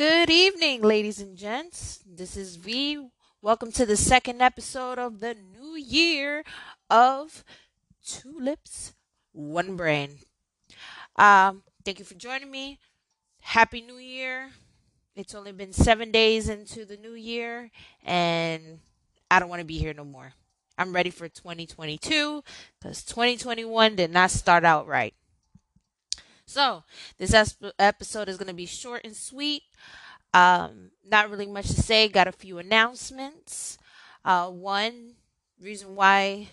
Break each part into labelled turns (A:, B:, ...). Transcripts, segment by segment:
A: Good evening, ladies and gents. This is V. Welcome to the second episode of the new year of Two Lips, One Brain. Um, thank you for joining me. Happy New Year. It's only been seven days into the new year, and I don't want to be here no more. I'm ready for 2022 because 2021 did not start out right. So, this episode is going to be short and sweet. Um, not really much to say. Got a few announcements. Uh, one reason why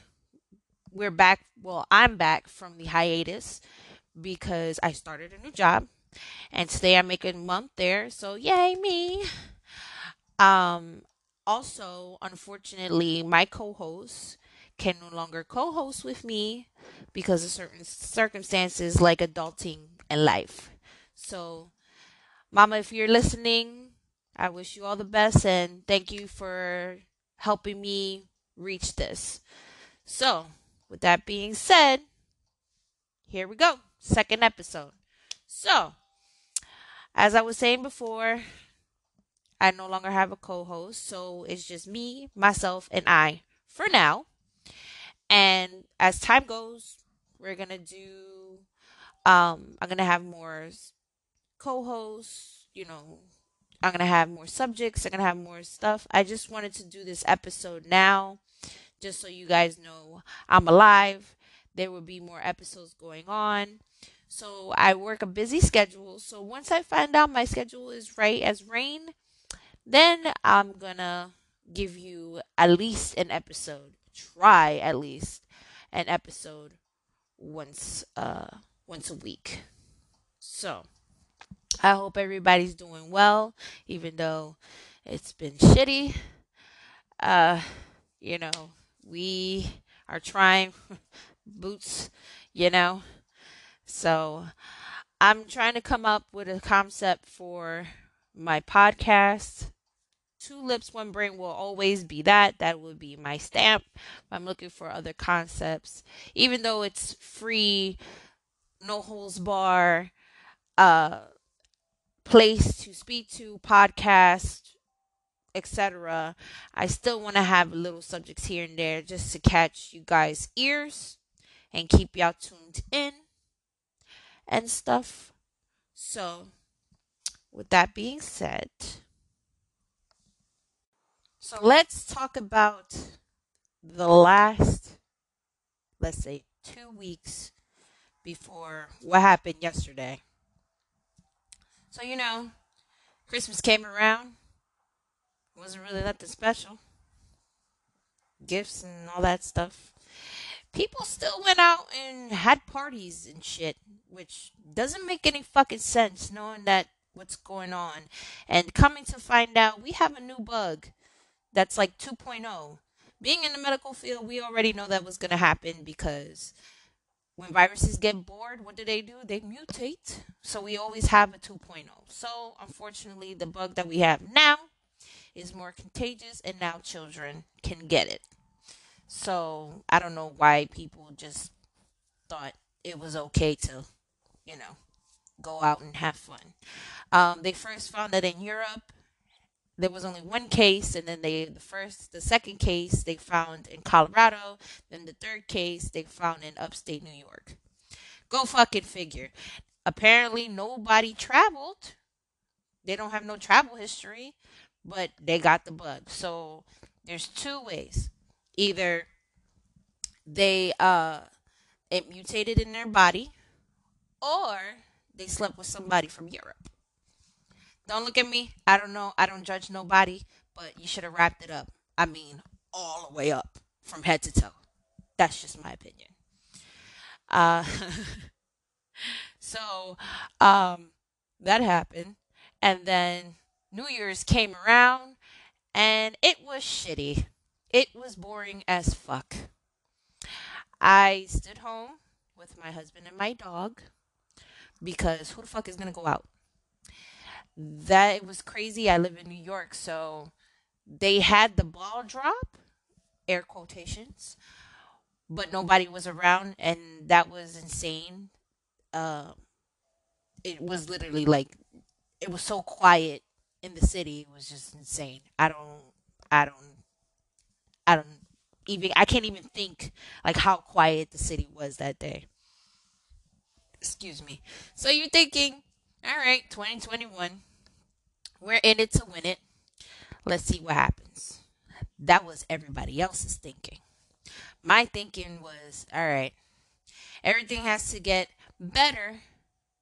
A: we're back, well, I'm back from the hiatus because I started a new job. And today I make a month there. So, yay, me. Um, also, unfortunately, my co host can no longer co host with me because of certain circumstances like adulting and life. So, Mama, if you're listening, I wish you all the best and thank you for helping me reach this. So, with that being said, here we go. Second episode. So, as I was saying before, I no longer have a co host, so it's just me, myself, and I for now. And as time goes, we're gonna do um I'm gonna have more co-hosts, you know, I'm gonna have more subjects, I'm gonna have more stuff. I just wanted to do this episode now, just so you guys know I'm alive. There will be more episodes going on. So I work a busy schedule. So once I find out my schedule is right as rain, then I'm gonna give you at least an episode try at least an episode once uh once a week. So I hope everybody's doing well, even though it's been shitty. Uh, you know, we are trying boots, you know. So I'm trying to come up with a concept for my podcast two lips, one brain will always be that. That would be my stamp. I'm looking for other concepts, even though it's free, no holes bar, uh, place to speak to, podcast, etc. I still want to have little subjects here and there just to catch you guys' ears and keep y'all tuned in and stuff. So, with that being said, so let's talk about the last, let's say, two weeks before what happened yesterday. So, you know, Christmas came around. It wasn't really nothing special. Gifts and all that stuff. People still went out and had parties and shit, which doesn't make any fucking sense knowing that what's going on. And coming to find out, we have a new bug that's like 2.0. Being in the medical field, we already know that was going to happen because when viruses get bored, what do they do? They mutate. So we always have a 2.0. So unfortunately, the bug that we have now is more contagious, and now children can get it. So I don't know why people just thought it was okay to, you know, go out and have fun. Um, they first found that in Europe there was only one case and then they the first the second case they found in Colorado then the third case they found in upstate New York. Go fucking figure. Apparently nobody traveled. They don't have no travel history but they got the bug. So there's two ways. Either they uh it mutated in their body or they slept with somebody from Europe don't look at me. I don't know. I don't judge nobody, but you should have wrapped it up. I mean, all the way up from head to toe. That's just my opinion. Uh, so um, that happened. And then New Year's came around and it was shitty. It was boring as fuck. I stood home with my husband and my dog because who the fuck is going to go out? That was crazy. I live in New York, so they had the ball drop, air quotations, but nobody was around, and that was insane. Uh, it was literally like it was so quiet in the city It was just insane. I don't, I don't, I don't even, I can't even think like how quiet the city was that day. Excuse me. So you're thinking, all right, 2021, we're in it to win it. Let's see what happens. That was everybody else's thinking. My thinking was, all right, everything has to get better.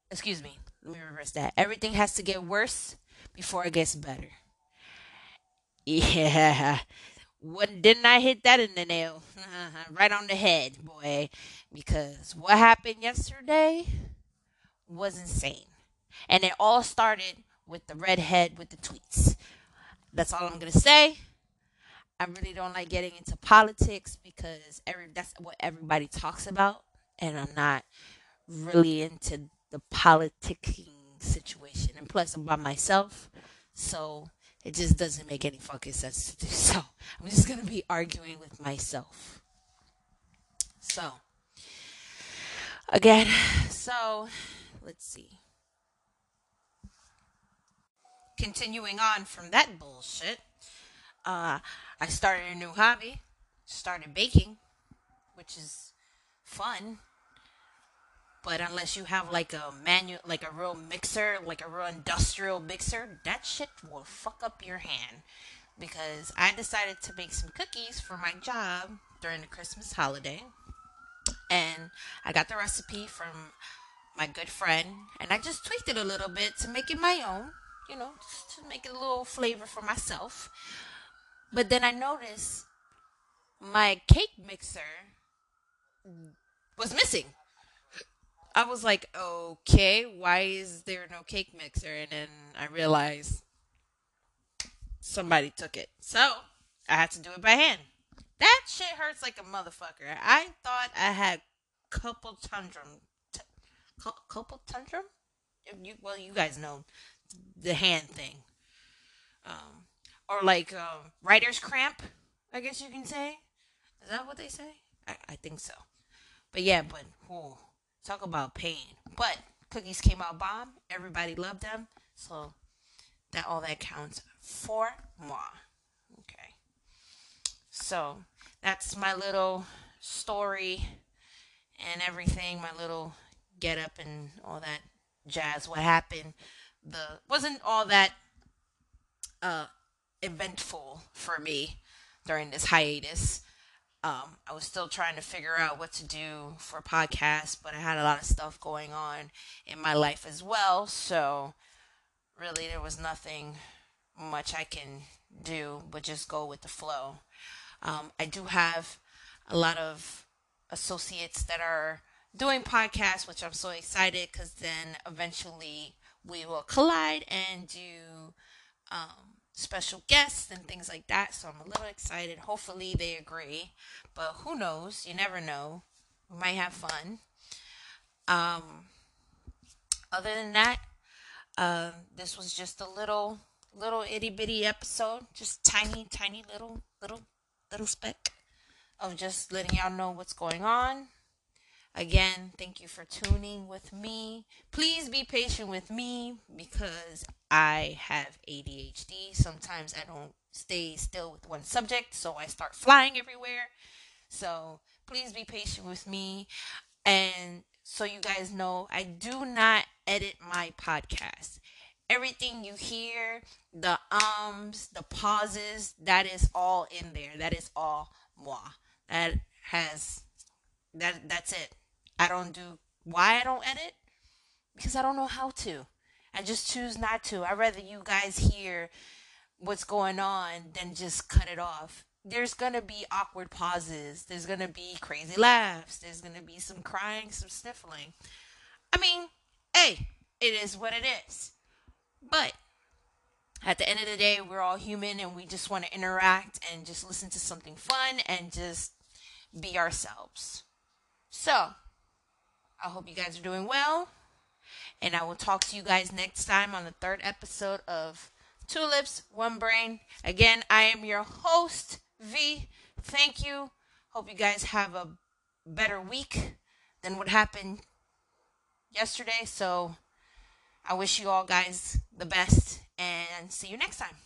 A: Excuse me, let me reverse that. Everything has to get worse before it gets better. Yeah. What didn't I hit that in the nail? Uh-huh, right on the head, boy. Because what happened yesterday was insane. And it all started with the redhead with the tweets. That's all I'm gonna say. I really don't like getting into politics because every that's what everybody talks about, and I'm not really into the politicking situation. And plus, I'm by myself, so it just doesn't make any fucking sense to do. So I'm just gonna be arguing with myself. So again, so let's see. Continuing on from that bullshit, uh, I started a new hobby. Started baking, which is fun. But unless you have like a manual, like a real mixer, like a real industrial mixer, that shit will fuck up your hand. Because I decided to make some cookies for my job during the Christmas holiday. And I got the recipe from my good friend, and I just tweaked it a little bit to make it my own, you know, just to make a little flavor for myself. But then I noticed my cake mixer was missing. I was like, okay, why is there no cake mixer? And then I realized somebody took it. So I had to do it by hand. That shit hurts like a motherfucker. I thought I had couple tundrum. T- couple tundrum? You, well, you guys know the hand thing. Um, or like um, writer's cramp, I guess you can say. Is that what they say? I, I think so. But yeah, but Talk about pain. But cookies came out bomb. Everybody loved them. So that all that counts for moi. Okay. So that's my little story and everything, my little get up and all that jazz. What happened? The wasn't all that uh eventful for me during this hiatus. Um, I was still trying to figure out what to do for podcasts, but I had a lot of stuff going on in my life as well. So, really, there was nothing much I can do but just go with the flow. Um, I do have a lot of associates that are doing podcasts, which I'm so excited because then eventually we will collide and do um, special guests and things like that. So I'm a little excited. Hopefully they agree, but who knows? You never know. We might have fun. Um, other than that, uh, this was just a little, little itty bitty episode, just tiny, tiny little, little, little speck of just letting y'all know what's going on. Again, thank you for tuning with me. Please be patient with me because I have ADHD. Sometimes I don't stay still with one subject, so I start flying everywhere. So please be patient with me. And so you guys know, I do not edit my podcast. Everything you hear, the ums, the pauses, that is all in there. That is all moi. That has that that's it. I don't do why I don't edit because I don't know how to. I just choose not to. I'd rather you guys hear what's going on than just cut it off. There's gonna be awkward pauses. There's gonna be crazy laughs. There's gonna be some crying, some sniffling. I mean, hey, it is what it is. But at the end of the day, we're all human and we just want to interact and just listen to something fun and just be ourselves. So, I hope you guys are doing well. And I will talk to you guys next time on the third episode of Two Lips, One Brain. Again, I am your host, V. Thank you. Hope you guys have a better week than what happened yesterday. So I wish you all guys the best and and see you next time.